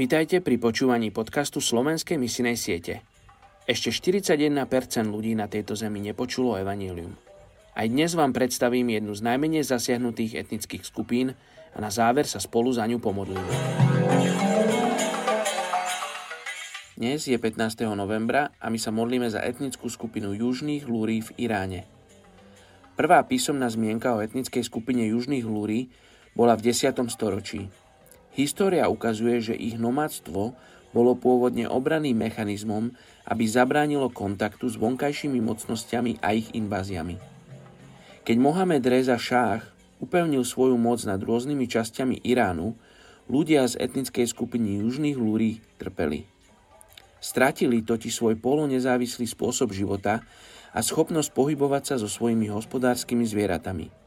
Vítajte pri počúvaní podcastu Slovenskej misinej siete. Ešte 41% ľudí na tejto zemi nepočulo evanílium. Aj dnes vám predstavím jednu z najmenej zasiahnutých etnických skupín a na záver sa spolu za ňu pomodlíme. Dnes je 15. novembra a my sa modlíme za etnickú skupinu južných lúrí v Iráne. Prvá písomná zmienka o etnickej skupine južných lúrí bola v 10. storočí. História ukazuje, že ich nomadstvo bolo pôvodne obranným mechanizmom, aby zabránilo kontaktu s vonkajšími mocnosťami a ich inváziami. Keď Mohamed Reza Šách upevnil svoju moc nad rôznymi časťami Iránu, ľudia z etnickej skupiny južných lúrí trpeli. Stratili totiž svoj polonezávislý spôsob života a schopnosť pohybovať sa so svojimi hospodárskymi zvieratami –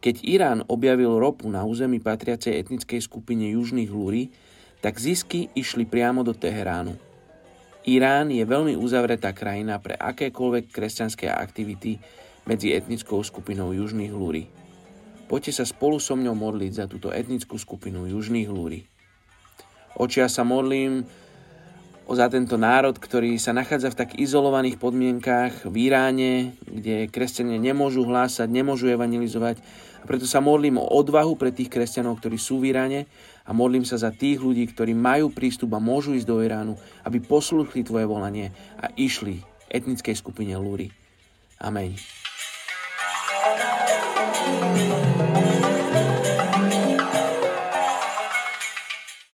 keď Irán objavil ropu na území patriacej etnickej skupine južných lúry, tak zisky išli priamo do Teheránu. Irán je veľmi uzavretá krajina pre akékoľvek kresťanské aktivity medzi etnickou skupinou južných lúry. Poďte sa spolu so mňou modliť za túto etnickú skupinu južných lúry. Očia sa modlím za tento národ, ktorý sa nachádza v tak izolovaných podmienkách v Iráne, kde kresťania nemôžu hlásať, nemôžu evangelizovať. A preto sa modlím o odvahu pre tých kresťanov, ktorí sú v Iráne a modlím sa za tých ľudí, ktorí majú prístup a môžu ísť do Iránu, aby posluchli tvoje volanie a išli etnickej skupine Lúry. Amen. thank you